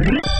Mm-hmm.